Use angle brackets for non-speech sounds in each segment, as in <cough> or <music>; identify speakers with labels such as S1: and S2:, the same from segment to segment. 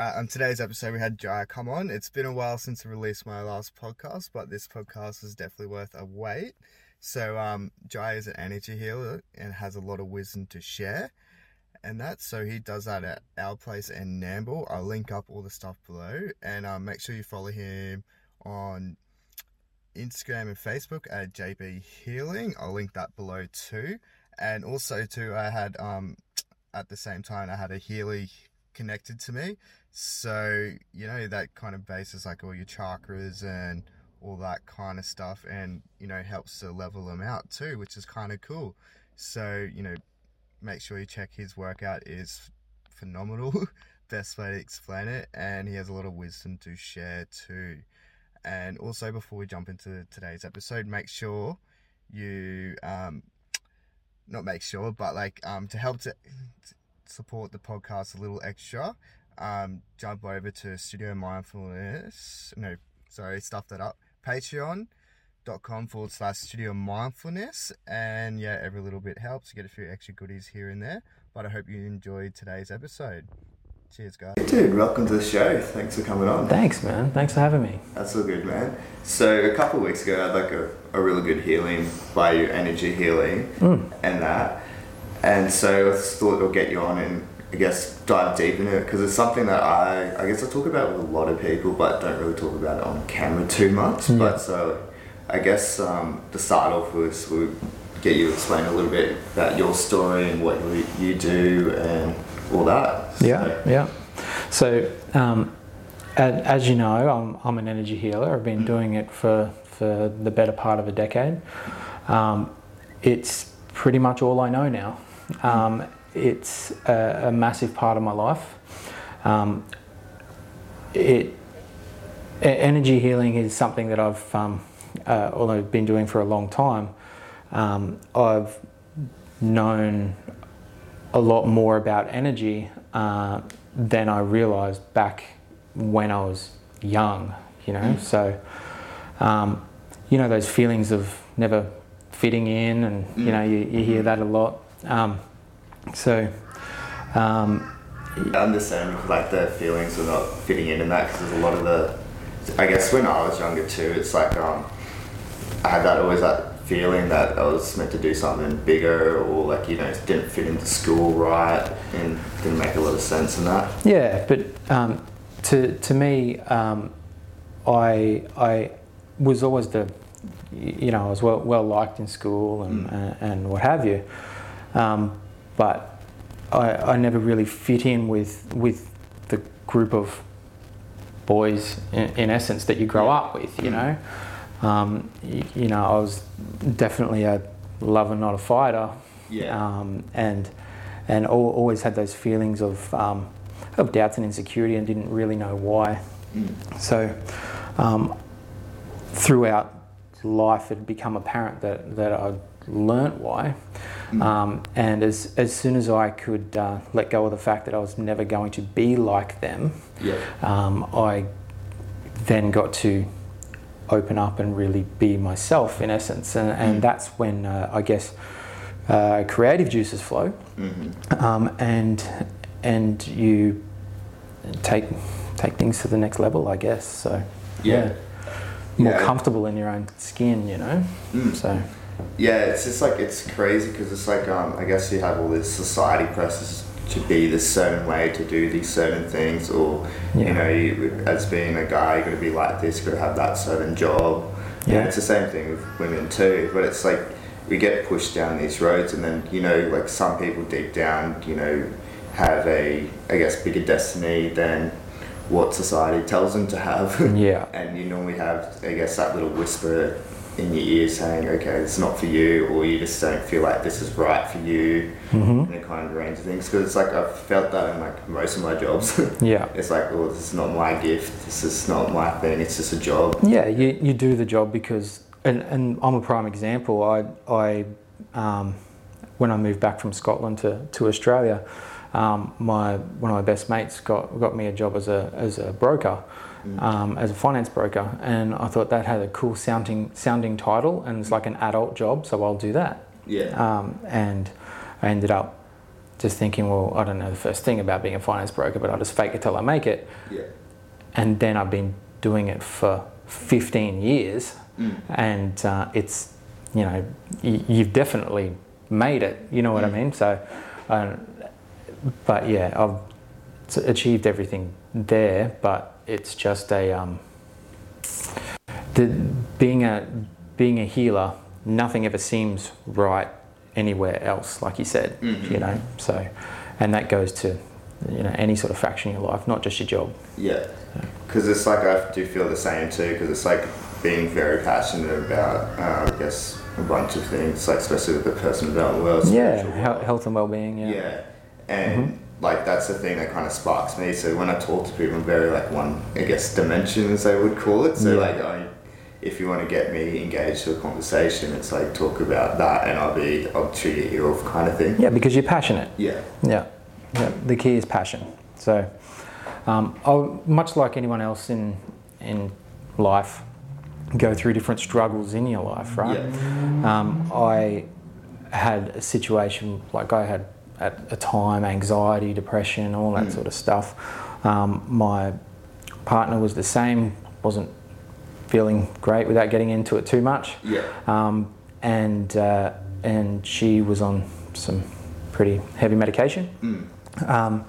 S1: Uh, on today's episode, we had Jai come on. It's been a while since I released my last podcast, but this podcast is definitely worth a wait. So, um, Jai is an energy healer and has a lot of wisdom to share, and that. So he does that at our place in Nambour. I'll link up all the stuff below, and um, make sure you follow him on Instagram and Facebook at JB Healing. I'll link that below too. And also too, I had um at the same time I had a Healy connected to me. So, you know, that kind of bases like all your chakras and all that kind of stuff and, you know, helps to level them out too, which is kind of cool. So, you know, make sure you check his workout is phenomenal. <laughs> Best way to explain it. And he has a lot of wisdom to share too. And also, before we jump into today's episode, make sure you, um, not make sure, but like um, to help to <clears throat> support the podcast a little extra, um, jump over to Studio Mindfulness. No, sorry, stuff that up. Patreon.com forward slash Studio Mindfulness. And yeah, every little bit helps. You get a few extra goodies here and there. But I hope you enjoyed today's episode. Cheers, guys.
S2: Dude, welcome to the show. Thanks for coming on.
S3: Thanks, man. Thanks for having me.
S2: That's all good, man. So a couple of weeks ago, I had like a, a really good healing by you, energy healing,
S3: Mm.
S2: and that. And so I thought I'll get you on and I guess dive deep in it because it's something that I I guess I talk about with a lot of people, but don't really talk about it on camera too much.
S3: Yeah.
S2: But so I guess um, to start off with, we'll get you to explain a little bit about your story and what you, you do and all that.
S3: Yeah,
S2: So-
S3: yeah. So, um, as you know, I'm, I'm an energy healer. I've been doing it for, for the better part of a decade. Um, it's pretty much all I know now. It's a, a massive part of my life. Um, it energy healing is something that I've, um, uh, although I've been doing for a long time, um, I've known a lot more about energy uh, than I realized back when I was young, you know. So, um, you know, those feelings of never fitting in, and you know, you, you hear that a lot. Um, so, um,
S2: I understand like the feelings of not fitting in and that because there's a lot of the I guess when I was younger too it's like um I had that always that feeling that I was meant to do something bigger or like you know didn't fit into school right and didn't make a lot of sense in that
S3: Yeah, but um, to to me, um, I I was always the you know I was well well liked in school and
S2: Mm.
S3: uh, and what have you, um, but I, I never really fit in with with the group of boys in, in essence that you grow
S2: Yeah.
S3: up with. You know, um, you, you know I was definitely a lover, not a fighter um, and and al- always had those feelings of um, of doubts and insecurity and didn't really know why.
S2: Mm.
S3: So um, throughout life, it had become apparent that that I learnt why.
S2: Mm.
S3: Um, and as as soon as I could uh, let go of the fact that I was never going to be like them,
S2: yeah
S3: um, I then got to open up and really be myself in essence, and, and
S2: Mm.
S3: that's when uh, I guess uh, creative juices flow,
S2: mm-hmm.
S3: um, and and you take take things to the next level, I guess. So
S2: yeah
S3: more
S2: Yeah.
S3: comfortable in your own skin, you know.
S2: Mm.
S3: So
S2: Yeah, it's just like it's crazy because it's like um, I guess you have all this society presses to be this certain way to do these certain things, or you know, you, as being a guy, you got to be like this, you're gonna have that certain job. Yeah,
S3: Yeah.
S2: it's the same thing with women too. But it's like we get pushed down these roads, and then you know, like some people deep down, you know, have a I guess bigger destiny than what society tells them to have. <laughs>
S3: yeah,
S2: and you normally have, I guess, that little whisper in your ear saying, "Okay, it's not for you," or you just don't feel like this is right for you,
S3: hmm
S2: and it kind of range of things. Because it's like I've felt that in like most of my jobs. <laughs>
S3: yeah.
S2: it's like, "Oh, this is not my gift. This is not my thing. It's just a job."
S3: Yeah, you, you do the job because, and, and I'm a prime example. I, I um, when I moved back from Scotland to, to Australia, um, my one of my best mates got got me a job as a as a broker. Um, as a finance broker, and I thought that had a cool sounding sounding title, and it's like an adult job, so I'll do that.
S2: Yeah.
S3: Um, and I ended up just thinking, well, I don't know the first thing about being a finance broker, but I'll just fake it till I make it.
S2: Yeah.
S3: And then I've been doing it for 15 years,
S2: Mm.
S3: and uh, it's, you know, y- you've definitely made it. You know what I
S2: Mm.
S3: mean? So, uh, but yeah, I've achieved everything there, but it's just a um, the being a being a healer. Nothing ever seems right anywhere else, like you said.
S2: Mhm.
S3: You know, so and that goes to you know any sort of fraction in your life, not just your job.
S2: Yeah, because it's like I do feel the same too. Because it's like being very passionate about, uh, I guess, a bunch of things, like especially with the personal development world.
S3: Yeah, he-
S2: world.
S3: health and well-being.
S2: Yeah,
S3: Yeah.
S2: and
S3: Mhm.
S2: Like that's the thing that kind of sparks me. So when I talk to people, I'm very like one, I guess, dimension as they would call it. So
S3: Yeah.
S2: like, I, if you want to get me engaged to a conversation, it's like talk about that, and I'll be, I'll chew your ear off, kind of thing.
S3: Yeah, because you're passionate.
S2: Yeah.
S3: Yeah, yeah. The key is passion. So, um, I'll, much like anyone else in in life, go through different struggles in your life, right? Um, I had a situation like I had at a time anxiety, depression, all that
S2: Mm.
S3: sort of stuff. Um, my partner was the same, wasn't feeling great without getting into it too much
S2: Yeah.
S3: um, and uh, and she was on some pretty heavy medication.
S2: Mm.
S3: Um,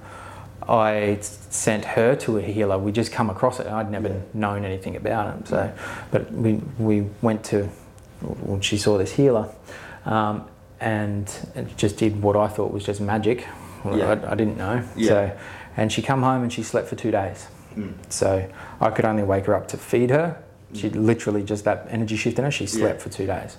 S3: I sent her to a healer. We just come across it. I'd never
S2: Yeah.
S3: known anything about it. So, but we we went to. Well, she saw this healer, um, and just did what I thought was just magic.
S2: Yeah.
S3: I, I didn't know.
S2: Yeah.
S3: So, and she come home and she slept for two days.
S2: Mm.
S3: So I could only wake her up to feed her. She literally just that energy shift in her. She slept
S2: Yeah.
S3: for two days.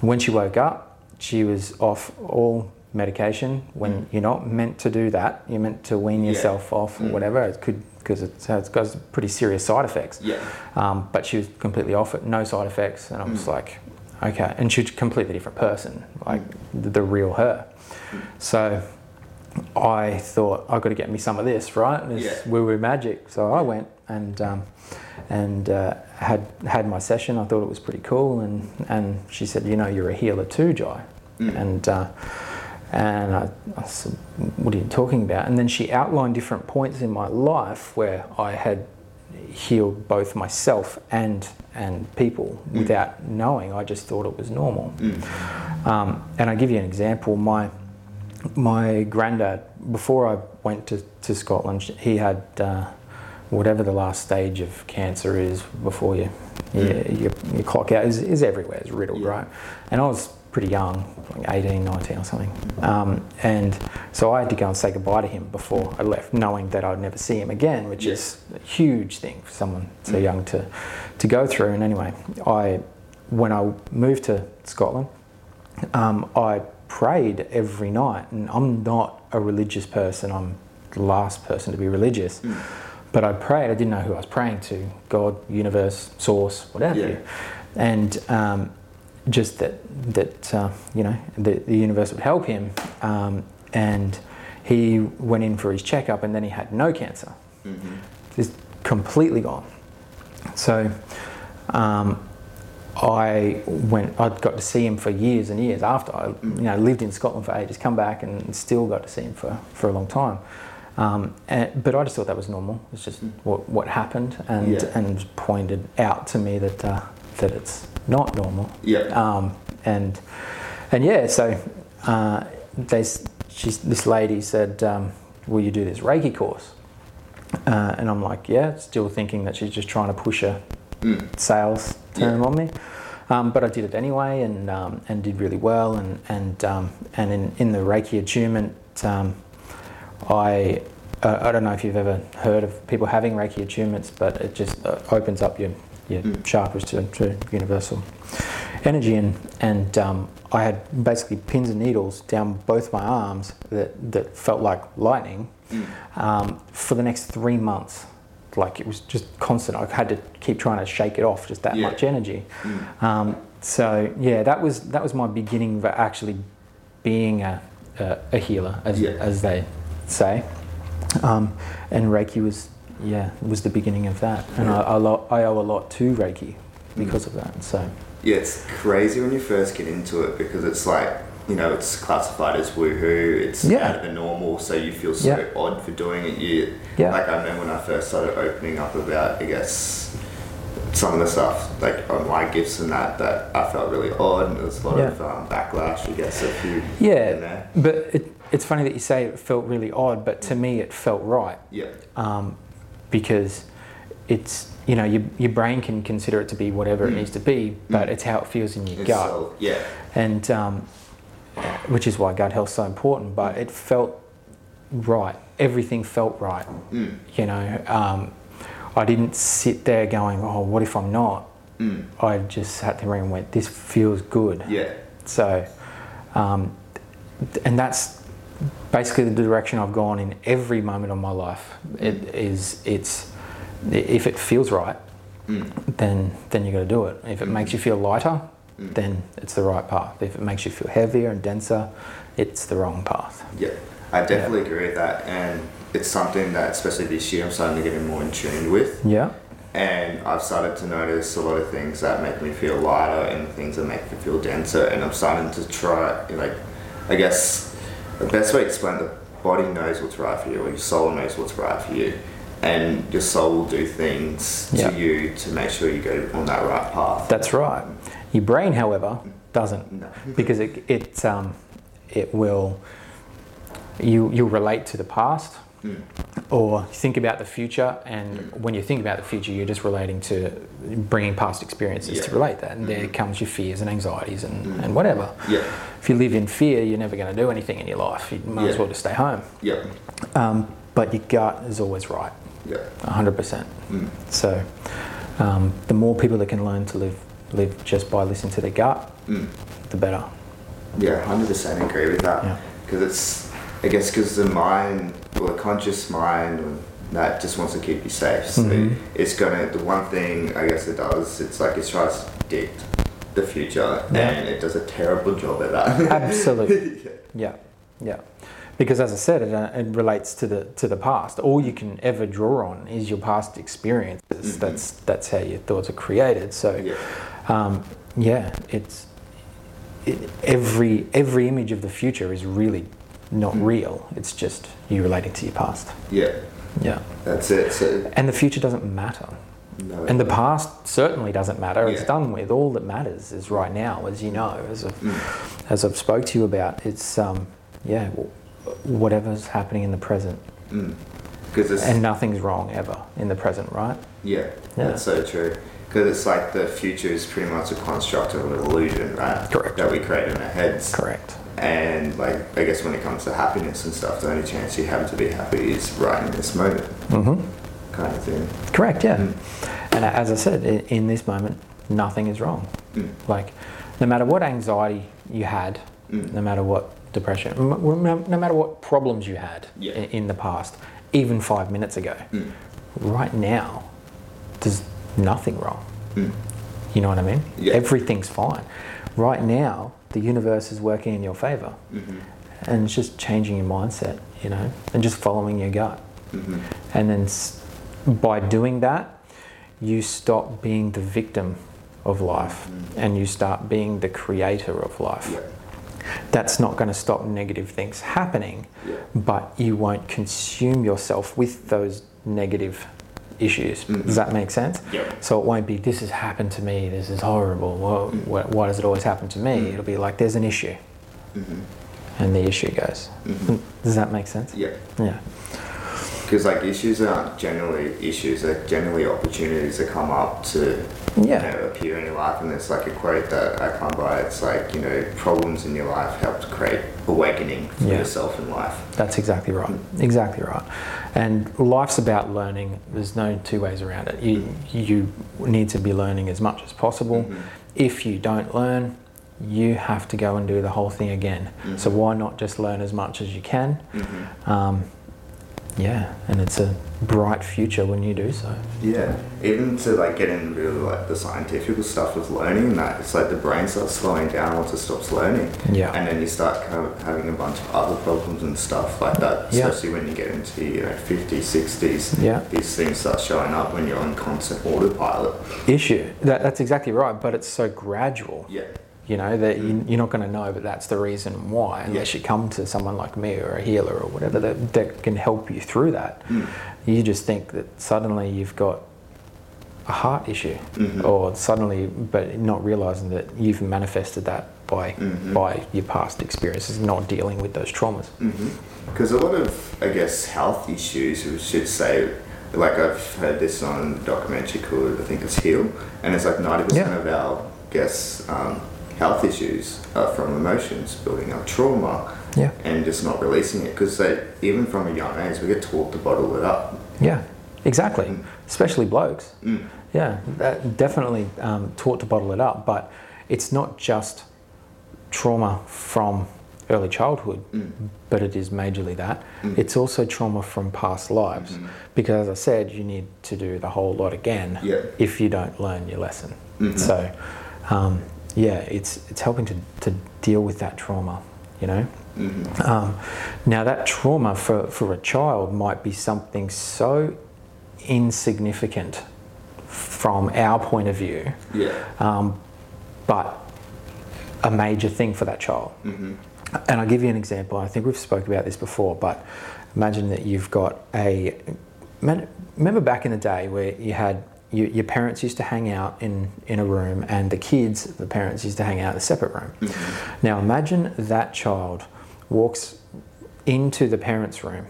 S3: When she woke up, she was off all medication. When
S2: Mm.
S3: you're not meant to do that, you're meant to wean yourself off or
S2: Mm.
S3: whatever. It could because it's, it's got pretty serious side effects.
S2: Yeah.
S3: Um, but she was completely off it, no side effects, and I was
S2: Mm.
S3: like, okay. And she's a completely different person, like the, the real her. So I thought I've got to get me some of this, right? This
S2: Yeah.
S3: woo woo magic. So I went and um, and uh, had had my session. I thought it was pretty cool, and and she said, you know, you're a healer too, Jai.
S2: Mm.
S3: And uh, and I, I said, what are you talking about? And then she outlined different points in my life where I had healed both myself and and people
S2: Mm.
S3: without knowing. I just thought it was normal.
S2: Mm.
S3: Um, and I give you an example. My my granddad, before I went to, to Scotland, he had uh, whatever the last stage of cancer is before you you,
S2: Mm.
S3: you, you clock out is, is everywhere, is riddled,
S2: Yeah.
S3: right? And I was pretty young, like 18, 19 or something. Um, and so I had to go and say goodbye to him before I left, knowing that I'd never see him again, which
S2: Yeah.
S3: is a huge thing for someone so
S2: Mm.
S3: young to, to go through. And anyway, I when I moved to Scotland, um, I prayed every night, and I'm not a religious person. I'm the last person to be religious,
S2: Mm.
S3: but I prayed. I didn't know who I was praying to: God, universe, source, whatever.
S2: Yeah.
S3: And um, just that that uh, you know the, the universe would help him, um, and he went in for his checkup, and then he had no cancer
S2: Mhm.
S3: is completely gone. So um, I went. I got to see him for years and years after I, you know, lived in Scotland for ages. Come back and still got to see him for, for a long time. Um, and, but I just thought that was normal. It's just what, what happened, and
S2: Yeah.
S3: and pointed out to me that uh, that it's not normal.
S2: Yeah.
S3: Um, and and yeah, so uh, they, s- she's, this lady said, um, "Will you do this Reiki course?" Uh, and I'm like, "Yeah," still thinking that she's just trying to push a
S2: Mm.
S3: sales term
S2: Yeah.
S3: on me. Um, but I did it anyway, and um, and did really well. And and um, and in, in the Reiki attunement, um, I uh, I don't know if you've ever heard of people having Reiki attunements, but it just uh, opens up your your
S2: Mm.
S3: chakras to, to universal energy. And and um, I had basically pins and needles down both my arms that that felt like lightning
S2: Mm.
S3: um, for the next three months. Like it was just constant. I had to keep trying to shake it off, just that
S2: Yeah.
S3: much energy.
S2: Mm.
S3: Um, so yeah, that was that was my beginning of actually being a, a, a healer, as,
S2: Yeah.
S3: as they say. Um, and Reiki was yeah was the beginning of that, and
S2: Yeah.
S3: I, I, lo- I owe a lot to Reiki because of that. So
S2: Yeah, it's crazy when you first get into it because it's like you know, it's classified as woohoo. It's
S3: Yeah.
S2: out of the normal, so you feel so
S3: Yeah.
S2: odd for doing it. You,
S3: Yeah.
S2: like I remember when I first started opening up about, I guess, some of the stuff like on my gifts and that, that I felt really odd, and there was a lot
S3: Yeah.
S2: of um, backlash. I guess a few in
S3: Yeah,
S2: there.
S3: but it, it's funny that you say it felt really odd, but to me it felt right
S2: Yeah,
S3: um, because it's you know your, your brain can consider it to be whatever it
S2: Mm.
S3: needs to be, but
S2: Mm.
S3: it's how it feels in your
S2: It's
S3: gut,
S2: so- yeah,
S3: and um, which is why gut health's so important. But it felt right. Everything felt right.
S2: mm,
S3: You know, um, I didn't sit there going, "Oh, what if I'm not?"
S2: mm,
S3: I just sat there and went, "This feels good."
S2: yeah,
S3: So, um, and that's basically the direction I've gone in every moment of my life. It is it's if it feels right,
S2: mm,
S3: then then you got to do it. If it makes you feel lighter,
S2: Mm.
S3: then it's the right path. If it makes you feel heavier and denser, it's the wrong path.
S2: yeah. I definitely agree with that, and it's something that, especially this year, I'm starting to get more in tune with.
S3: Yeah.
S2: and I've started to notice a lot of things that make me feel lighter and things that make me feel denser and I'm starting to try like I guess the best way to explain the body knows what's right for you or your soul knows what's right for you and your soul will do things
S3: Yeah.
S2: to you to make sure you go on that right path.
S3: That's right. Your brain, however, doesn't
S2: no. <laughs>
S3: because it it um, it will you you'll relate to the past
S2: Mm.
S3: or think about the future and when you think about the future you're just relating to bringing past experiences to relate that and there
S2: Mhm.
S3: comes your fears and anxieties and,
S2: Mm.
S3: and whatever
S2: Yeah,
S3: if you live in fear you're never going to do anything in your life you might as well just stay home
S2: yeah,
S3: um, but your gut is always right
S2: yeah.
S3: 100%
S2: Mm.
S3: so um, the more people that can learn to live live just by listening to their gut
S2: Mm.
S3: the better
S2: Yeah, hundred percent agree with that.
S3: Yeah.
S2: Because it's, I guess, because the mind, or the conscious mind, that just wants to keep you safe. So
S3: Mhm.
S2: it's gonna. The one thing I guess it does, it's like it tries to predict the future,
S3: Yeah.
S2: and it does a terrible job at that. <laughs>
S3: Absolutely.
S2: yeah.
S3: Yeah, yeah. Because as I said, it, uh, it relates to the to the past. All you can ever draw on is your past experiences.
S2: Mhm.
S3: That's that's how your thoughts are created. So,
S2: Yeah.
S3: um, yeah, it's it, every every image of the future is really not
S2: Mm.
S3: real. It's just you relating to your past.
S2: Yeah.
S3: Yeah,
S2: That's it. So
S3: and the future doesn't matter.
S2: no.
S3: And the past certainly doesn't matter. It's done with. All that matters is right now, as you know, as I've,
S2: Mm.
S3: as I've spoke to you about. It's um, yeah, whatever's happening in the present,
S2: Because it's
S3: and nothing's wrong ever in the present, right?
S2: yeah,
S3: Yeah.
S2: that's so true. Because it's like the future is pretty much a construct of an illusion, right?
S3: Correct.
S2: That we create in our heads.
S3: Correct.
S2: And like, I guess when it comes to happiness and stuff, the only chance you have to be happy is right in this moment,
S3: mm-hmm.
S2: kind of thing.
S3: Correct. Yeah.
S2: Mm.
S3: And as I said, in, this moment, nothing is wrong.
S2: Mm.
S3: Like, no matter what anxiety you had,
S2: Mm.
S3: no matter what depression, m- m- no no matter what problems you had
S2: Yeah.
S3: in the past, even five minutes ago,
S2: Mm.
S3: right now, there's nothing wrong.
S2: Mm.
S3: You know what I mean?
S2: Yeah.
S3: Everything's fine. Right now, the universe is working in your favor,
S2: Mhm.
S3: and it's just changing your mindset, you know, and just following your gut.
S2: Mhm.
S3: And then by doing that, you stop being the victim of life
S2: Mm.
S3: and you start being the creator of life.
S2: Yeah.
S3: That's not going to stop negative things happening,
S2: Yeah.
S3: but you won't consume yourself with those negative issues.
S2: Mhm.
S3: Does that make sense?
S2: Yeah.
S3: So it won't be, this has happened to me, this is horrible. Well,
S2: Mm.
S3: wh- why does it always happen to me?
S2: Mm.
S3: It'll be like, there's an issue,
S2: Mhm.
S3: and the issue goes.
S2: Mhm.
S3: Does that make sense?
S2: Yeah.
S3: Yeah.
S2: Because like issues aren't generally issues; they're generally opportunities that come up to
S3: Yeah.
S2: you know, appear in your life. And there's like a quote that I come by. It's like you know, problems in your life help to create awakening for
S3: Yeah.
S2: yourself in life.
S3: That's exactly right. Exactly right. And life's about learning. There's no two ways around it. You you need to be learning as much as possible.
S2: Mhm.
S3: If you don't learn, you have to go and do the whole thing again.
S2: Mhm.
S3: So why not just learn as much as you can?
S2: Mhm.
S3: Um, yeah, and it's a bright future when you do so.
S2: Yeah, even to like get into really like the scientific stuff with learning and that, it's like the brain starts slowing down once it stops learning.
S3: Yeah.
S2: And then you start kind of having a bunch of other problems and stuff like that,
S3: Yeah.
S2: especially when you get into, you know, 50s, 60s.
S3: Yeah.
S2: These things start showing up when you're on constant autopilot.
S3: Issue. That, that's exactly right. But it's so gradual.
S2: Yeah.
S3: You know that you, mm. you're not going to know, but that's the reason why. Unless you come to someone like me or a healer or whatever that, that can help you through that. Mm. You just think that suddenly you've got a heart issue, mm-hmm. or suddenly, but not realizing that you've manifested that by mm-hmm. by your past experiences, not dealing with those traumas. Mm-hmm.
S2: Because a lot of, I guess, health issues, we should say, like I've heard this on a documentary called, I think it's Heal, and it's like 90%
S3: Yeah.
S2: of our, guess, um, health issues are from emotions, building up trauma,
S3: Yeah.
S2: and just not releasing it. Because even from a young age, we get taught to bottle it up.
S3: Yeah, exactly. Mm. Especially blokes. Mm. Yeah, that definitely um, taught to bottle it up, but it's not just trauma from early childhood, mm. but it is majorly that. It's also trauma from past lives, mm-hmm. because as I said, you need to do the whole lot again
S2: Yeah.
S3: if you don't learn your lesson. Mm-hmm. So, um, yeah, it's it's helping to, to deal with that trauma, you know. Um, now, that trauma for, for a child might be something so insignificant from our point of view,
S2: Yeah.
S3: um, but a major thing for that child. And I'll give you an example. I think we've spoke about this before, but imagine that you've got a. man- Remember back in the day where you had you, your parents used to hang out in, in a room, and the kids, the parents used to hang out in a separate room. Now imagine that child walks into the parents' room,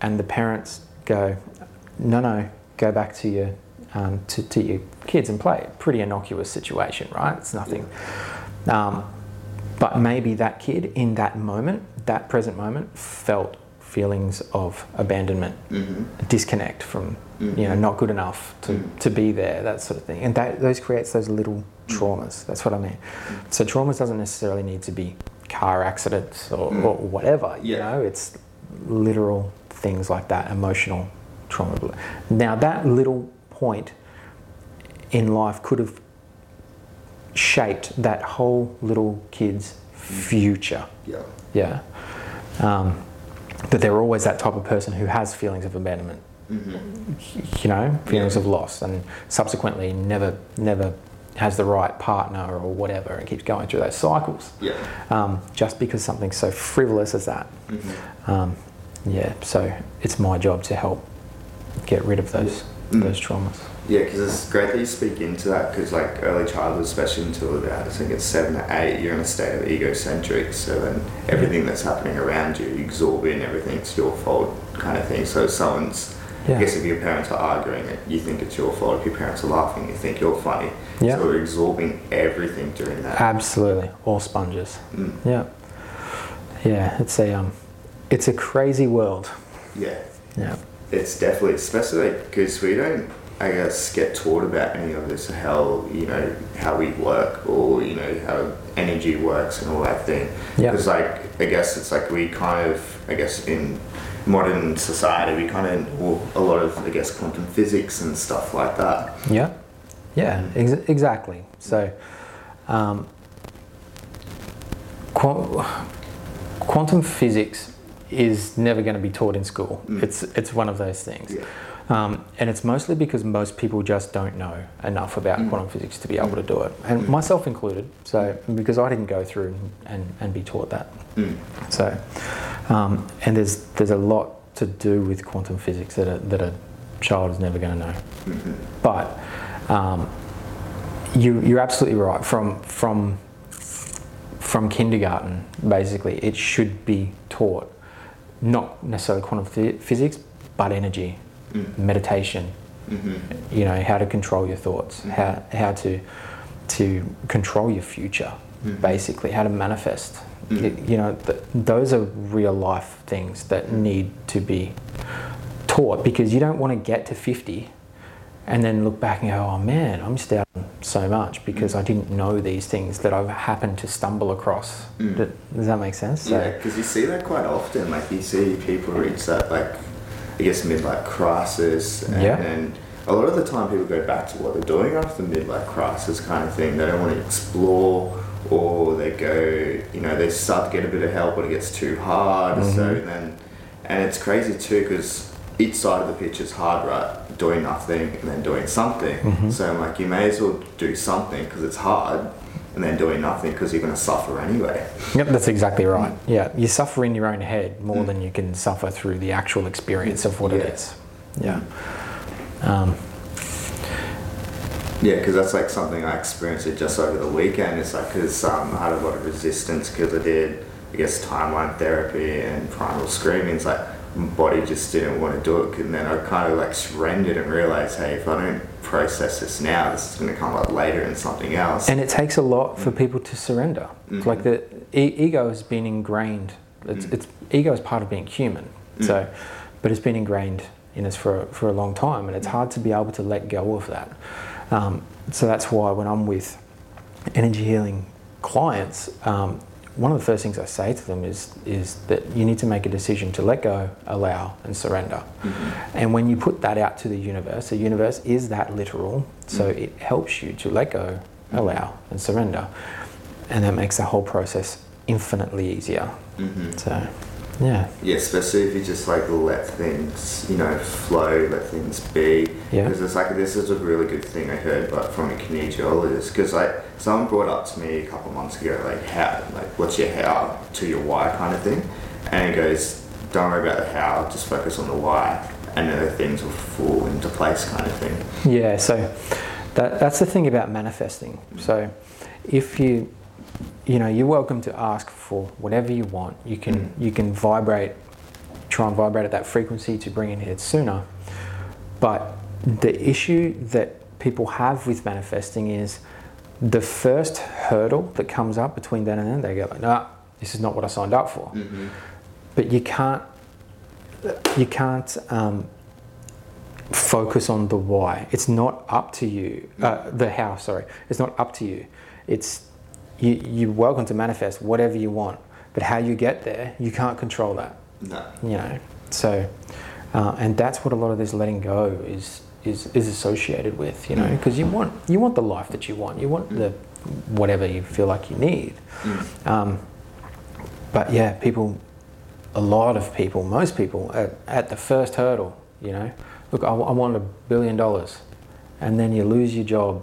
S3: and the parents go, "No, no, go back to your um, to, to your kids and play." Pretty innocuous situation, right? It's nothing. Um, but maybe that kid in that moment, that present moment, felt feelings of abandonment, mm-hmm. disconnect from, you know, mm-hmm. not good enough to, mm-hmm. to be there, that sort of thing. And that, those creates those little traumas. That's what I mean. So traumas doesn't necessarily need to be car accidents or, or whatever. You know, it's literal things like that, emotional trauma. Now that little point in life could have shaped that whole little kid's future.
S2: Yeah.
S3: Yeah. Um, that they're always that type of person who has feelings of abandonment, you know, feelings
S2: Yeah.
S3: of loss, and subsequently never, never has the right partner or whatever, and keeps going through those cycles.
S2: Yeah.
S3: Um, just because something so frivolous as that. Um, yeah. So it's my job to help get rid of those those traumas.
S2: Yeah, because it's great that you speak into that because, like, early childhood, especially until about I think it's seven or eight, you're in a state of egocentric. So then everything that's happening around you, you absorb in everything's your fault, kind of thing. So someone's,
S3: Yeah.
S2: I guess, if your parents are arguing, you think it's your fault. If your parents are laughing, you think you're funny.
S3: Yeah.
S2: So we're absorbing everything during that.
S3: Absolutely, all sponges.
S2: Mm.
S3: Yeah, yeah. It's a um, it's a crazy world.
S2: Yeah.
S3: Yeah,
S2: It's definitely, especially because we don't, I guess, get taught about any of this, how, you know, how we work or, you know, how energy works and all that thing.
S3: Yeah.
S2: Because, like, I guess it's like we kind of, I guess, in modern society, we kind of know a lot of, I guess, quantum physics and stuff like that.
S3: yeah, yeah. Ex- exactly. So, um, qu- quantum physics is never going to be taught in school. It's it's one of those things.
S2: Yeah.
S3: Um, and it's mostly because most people just don't know enough about quantum physics to be able to do it, and myself included. So, because I didn't go through and, and be taught that.
S2: Mm.
S3: So, um, and there's there's a lot to do with quantum physics that a, that a child is never going to know. But um, you you're absolutely right. From from from kindergarten, basically, it should be taught not necessarily quantum phy- physics, but energy, mm. meditation. Mm-hmm. You know how to control your thoughts, mm-hmm. how how to to control your future, mm-hmm. basically how to manifest. Y- You know, th- those are real life things that need to be taught because you don't want to get to 50 and then look back and go, oh man, I missed out on so much because I didn't know these things that I've happened to stumble across. Mm. Th- Does that make sense? So,
S2: Yeah, because you see that quite often. Like you see people reach that like, I guess midlife crisis, and,
S3: Yeah.
S2: and a lot of the time people go back to what they're doing after the midlife crisis kind of thing. They don't want to explore, or they go, you know, they start to get a bit of help, but it gets too hard. So mm-hmm. then, and it's crazy too because each side of the pitch is hard, right? Doing nothing and then doing something. So I'm like, you may as well do something because it's hard. and then doing nothing because you're going to suffer anyway.
S3: Yep, that's exactly right. Yeah, you suffer in your own head more than you can suffer through the actual experience of what it
S2: Yeah.
S3: is. Yeah. Um,
S2: Yeah, because that's like something I experienced it just over the weekend. It's like because um, I had a lot of resistance because I did, I guess, timeline therapy and primal screaming. It's like my body just didn't want to do it, and then I kind of like surrendered and realized, hey, if I don't process this now, this is going to come up later in something else.
S3: and it takes a lot for people to surrender.
S2: Mhm.
S3: Like the e- ego has been ingrained. It's,
S2: Mm.
S3: it's ego is part of being human. So, but it's been ingrained in us for for a long time, and it's hard to be able to let go of that. Um, so that's why when I'm with energy healing clients, um, one of the first things I say to them is is that you need to make a decision to let go, allow, and surrender. And when you put that out to the universe, the universe is that literal, so it helps you to let go, allow, and surrender, and that makes the whole process infinitely easier.
S2: hmm
S3: So, yeah,
S2: Yeah, especially if you just like let things, you know, flow, let things be.
S3: Yeah.
S2: Because it's like this is a really good thing I heard, but from a kinesiologist, because like someone brought up to me a couple of months ago, like how, like what's your how to your why kind of thing, and it goes, don't worry about the how, just focus on the why, and then the things will fall into place, kind of thing.
S3: Yeah, so that, that's the thing about manifesting. So if you, you know, you're welcome to ask for whatever you want. You can mm. you can vibrate, try and vibrate at that frequency to bring it here sooner. But the issue that people have with manifesting is the first hurdle that comes up between then and then. They go like, nah, this is not what I signed up for.
S2: Mm-hmm.
S3: But you can't you can't um, focus on the why. It's not up to you. Uh, the how, sorry. It's not up to you. It's you. You're welcome to manifest whatever you want, but how you get there, you can't control that.
S2: No.
S3: You know. So, uh, and that's what a lot of this letting go is is is associated with. You know, because you want you want the life that you want. You want the whatever you feel like you need.
S2: Mm.
S3: Um, but yeah, people, a lot of people, most people, at, at the first hurdle, you know, look, I, I want a billion dollars, and then you lose your job,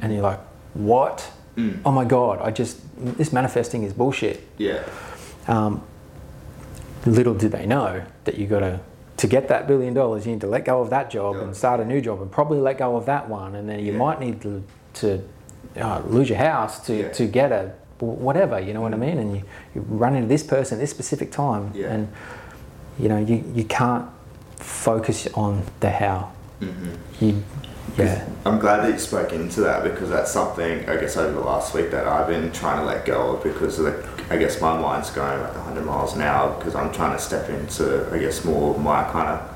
S3: and you're like, what?
S2: Mm.
S3: Oh my God, I just this manifesting is bullshit.
S2: Yeah.
S3: Um, little do they know that you got to to get that billion dollars, you need to let go of that job
S2: Yeah.
S3: and start a new job, and probably let go of that one, and then you
S2: Yeah.
S3: might need to, to uh, lose your house to,
S2: Yeah.
S3: to get a whatever, you know what I mean? And you, you run into this person at this specific time, and you know you, you can't focus on the how.
S2: Mm-hmm.
S3: You, yeah,
S2: I'm glad that you spoke into that because that's something I guess over the last week that I've been trying to let go of because like I guess my mind's going like 100 miles an hour because I'm trying to step into I guess more of my kind of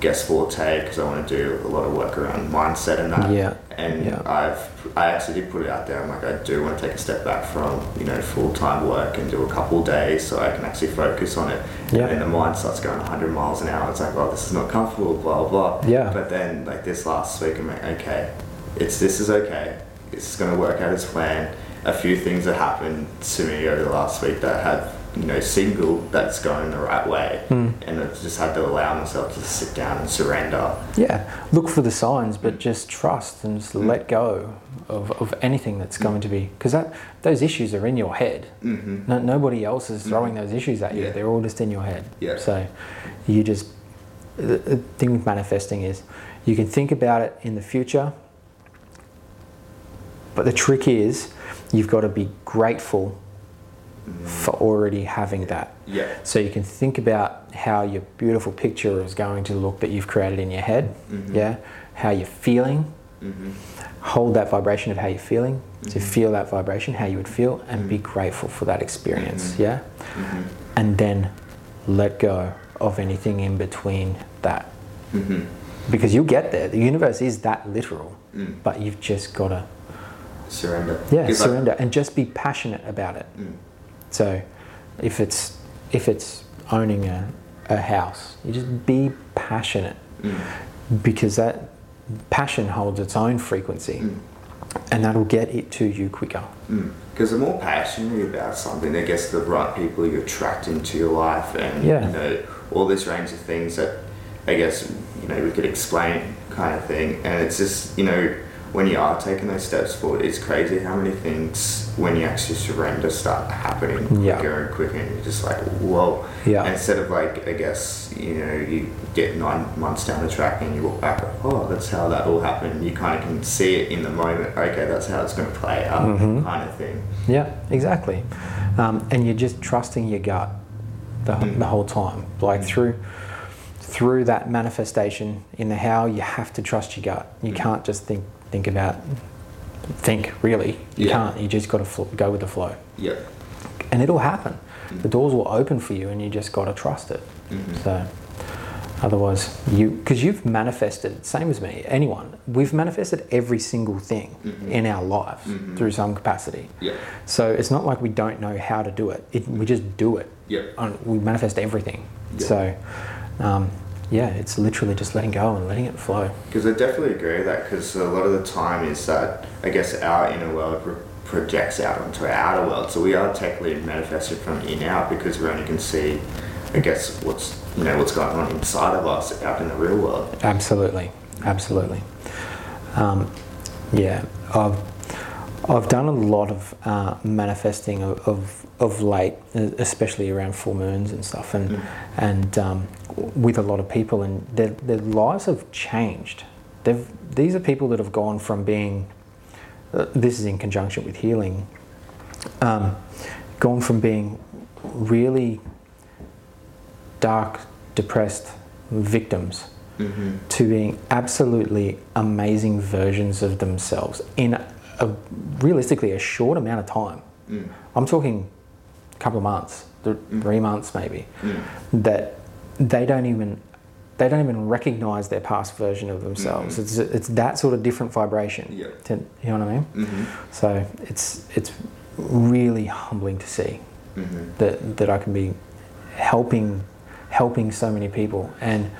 S2: guess forte because I want to do a lot of work around mindset and that.
S3: Yeah.
S2: And
S3: Yeah.
S2: I've I actually did put it out there. I'm like I do want to take a step back from you know full time work and do a couple days so I can actually focus on it.
S3: Yeah.
S2: And then the mind starts going 100 miles an hour. It's like oh this is not comfortable. Blah blah. blah.
S3: Yeah.
S2: But then like this last week, I'm like okay, it's this is okay. It's going to work out as planned. A few things that happened to me over the last week that have you know single that's going the right way,
S3: Mm.
S2: and I just had to allow myself to sit down and surrender.
S3: yeah. Look for the signs, but just trust and just
S2: Mm.
S3: let go of, of anything that's going to be because that those issues are in your head.
S2: Mm-hmm.
S3: No, nobody else is throwing those issues at you.
S2: Yeah.
S3: They're all just in your head.
S2: Yeah.
S3: So you just the, the thing with manifesting is you can think about it in the future, but the trick is you've got to be grateful for already having that.
S2: Yeah.
S3: So you can think about how your beautiful picture is going to look that you've created in your head.
S2: Mhm.
S3: Yeah. How you're feeling.
S2: Mm-hmm.
S3: Hold that vibration of how you're feeling. To
S2: Mhm.
S3: feel that vibration, how you would feel, and be
S2: Mhm.
S3: grateful for that experience.
S2: Mhm.
S3: Yeah.
S2: Mm-hmm.
S3: And then let go of anything in between that.
S2: Mm-hmm.
S3: Because you'll get there. The universe is that literal,
S2: Mm.
S3: but you've just got to
S2: Surrender.
S3: yeah surrender and just be passionate about it.
S2: Mm.
S3: So, if it's if it's owning a, a house, you just be passionate
S2: Mm.
S3: because that passion holds its own frequency,
S2: Mm.
S3: and that'll get it to you quicker.
S2: Because the more passionate you're about something, I guess the right people you attract into your life, and
S3: Yeah.
S2: you know all this range of things that I guess you know we could explain, kind of thing. And it's just you know when you are taking those steps forward, it's crazy how many things when you actually surrender start happening
S3: Yeah.
S2: quicker and quicker, and you're just like, whoa.
S3: Yeah.
S2: And instead of like, I guess you know, you get nine months down the track and you look back, oh, that's how that all happened. You kind of can see it in the moment. Okay, that's how it's going to play out,
S3: Mhm.
S2: kind of thing.
S3: Yeah, exactly. Um, and you're just trusting your gut the,
S2: Mm.
S3: the whole time. Like through through that manifestation in the how, you have to trust your gut. You
S2: Mm.
S3: can't just think think about think really. You
S2: Yeah.
S3: can't. You just got to fl- go with the flow,
S2: Yeah.
S3: and it'll happen.
S2: Mm.
S3: The doors will open for you, and you just got to trust it.
S2: Mhm.
S3: So. Otherwise, you because you've manifested, same as me, anyone, we've manifested every single thing
S2: Mhm.
S3: in our life
S2: Mhm.
S3: through some capacity.
S2: Yeah.
S3: So it's not like we don't know how to do it. it we just do it.
S2: Yeah.
S3: And we manifest everything.
S2: Yeah.
S3: So, um, yeah, it's literally just letting go and letting it flow.
S2: Because I definitely agree with that. Because a lot of the time is that I guess our inner world pro- projects out onto our outer world. So we are technically manifested from in out because we only can see, I guess, what's you know what's going on inside of us out in the real world.
S3: Absolutely, absolutely. Um, yeah, I've I've done a lot of uh, manifesting of, of of late, especially around full moons and stuff, and
S2: Mm.
S3: and um, with a lot of people, and their their lives have changed. They've these are people that have gone from being. Uh, this is in conjunction with healing. Um, gone from being really dark, depressed victims
S2: Mm-hmm.
S3: to being absolutely amazing versions of themselves in a, realistically a short amount of time.
S2: Mm.
S3: I'm talking a couple of months, th-
S2: Mm.
S3: three months maybe,
S2: Mm.
S3: that they don't even they don't even recognize their past version of themselves.
S2: Mhm.
S3: It's it's that sort of different vibration.
S2: Yeah.
S3: To, you know what I mean?
S2: Mm-hmm.
S3: So it's it's really humbling to see
S2: Mm-hmm.
S3: that that I can be helping helping so many people and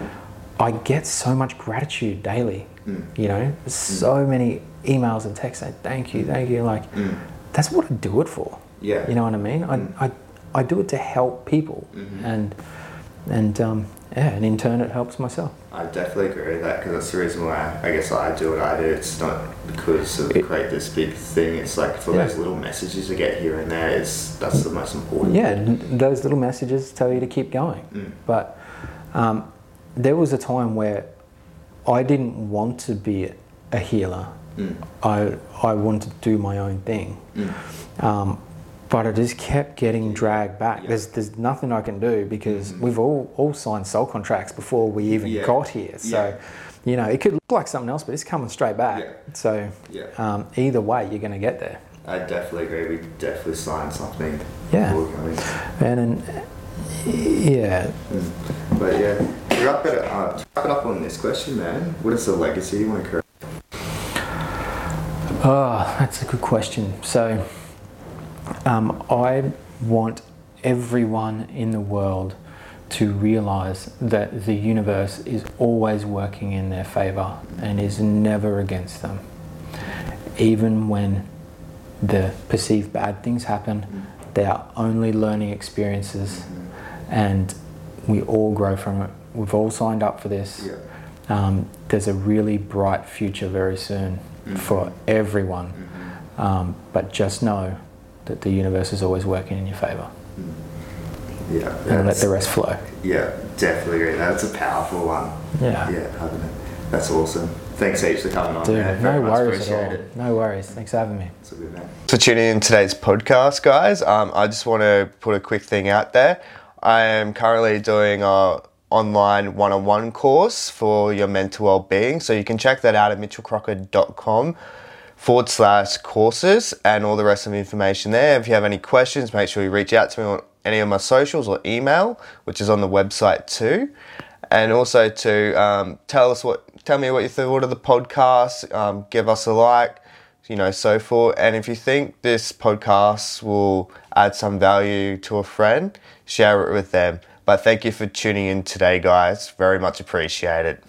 S3: I get so much gratitude daily.
S2: Mm.
S3: You know, so many emails and texts saying thank you, thank you. Like
S2: Mm.
S3: that's what I do it for.
S2: Yeah.
S3: You know what I mean?
S2: Mm.
S3: I, I I do it to help people
S2: Mhm.
S3: and and um, yeah, and in turn it helps myself.
S2: I definitely agree with that because that's the reason why I guess I do what I do. It's not because of
S3: It-
S2: create this big thing. It's like for
S3: Yeah.
S2: those little messages you get here and there. It's that's the most important.
S3: Yeah, n- those little messages tell you to keep going.
S2: Mm.
S3: But um, there was a time where I didn't want to be a healer.
S2: Mm.
S3: I I wanted to do my own thing,
S2: Mm.
S3: um, but I just kept getting dragged back.
S2: Yeah.
S3: There's there's nothing I can do because
S2: Mhm.
S3: we've all all signed soul contracts before we even
S2: Yeah.
S3: got here. So,
S2: Yeah.
S3: you know, it could look like something else, but it's coming straight back. So, um, either way, you're going to get there.
S2: I definitely agree. We definitely signed something.
S3: Yeah. And, and yeah,
S2: Mm. But yeah, wrap it, to wrap up on this question, man. What is the legacy you want to create?
S3: Oh, that's a good question. So, um, I want everyone in the world to realize that the universe is always working in their favor and is never against them. Even when the perceived bad things happen, they are only learning experiences and we all grow from it. We've all signed up for this.
S2: Yeah.
S3: Um, there's a really bright future very soon for everyone.
S2: Mm-hmm.
S3: Um, but just know that the universe is always working in your favor
S2: Yeah.
S3: and let the rest flow.
S2: Yeah, definitely agree. That's a powerful one.
S3: Yeah.
S2: Yeah, having it. That's awesome. Thanks heaps for coming on.
S3: Dude,
S2: man.
S3: no
S2: Very
S3: worries at all.
S2: it.
S3: No worries. Thanks for having me.
S2: It's a good man.
S1: for tuning in today's podcast, guys. Um, I just want to put a quick thing out there. I am currently doing a online one-on-one course for your mental well-being, so you can check that out at mitchellcrocker.com forward slash courses and all the rest of the information there. If you have any questions, make sure you reach out to me on any of my socials or email, which is on the website too. And also to um, tell us what, tell me what you thought of the podcast. Um, give us a like, you know, so forth. And if you think this podcast will add some value to a friend, share it with them. But thank you for tuning in today, guys. Very much appreciate it.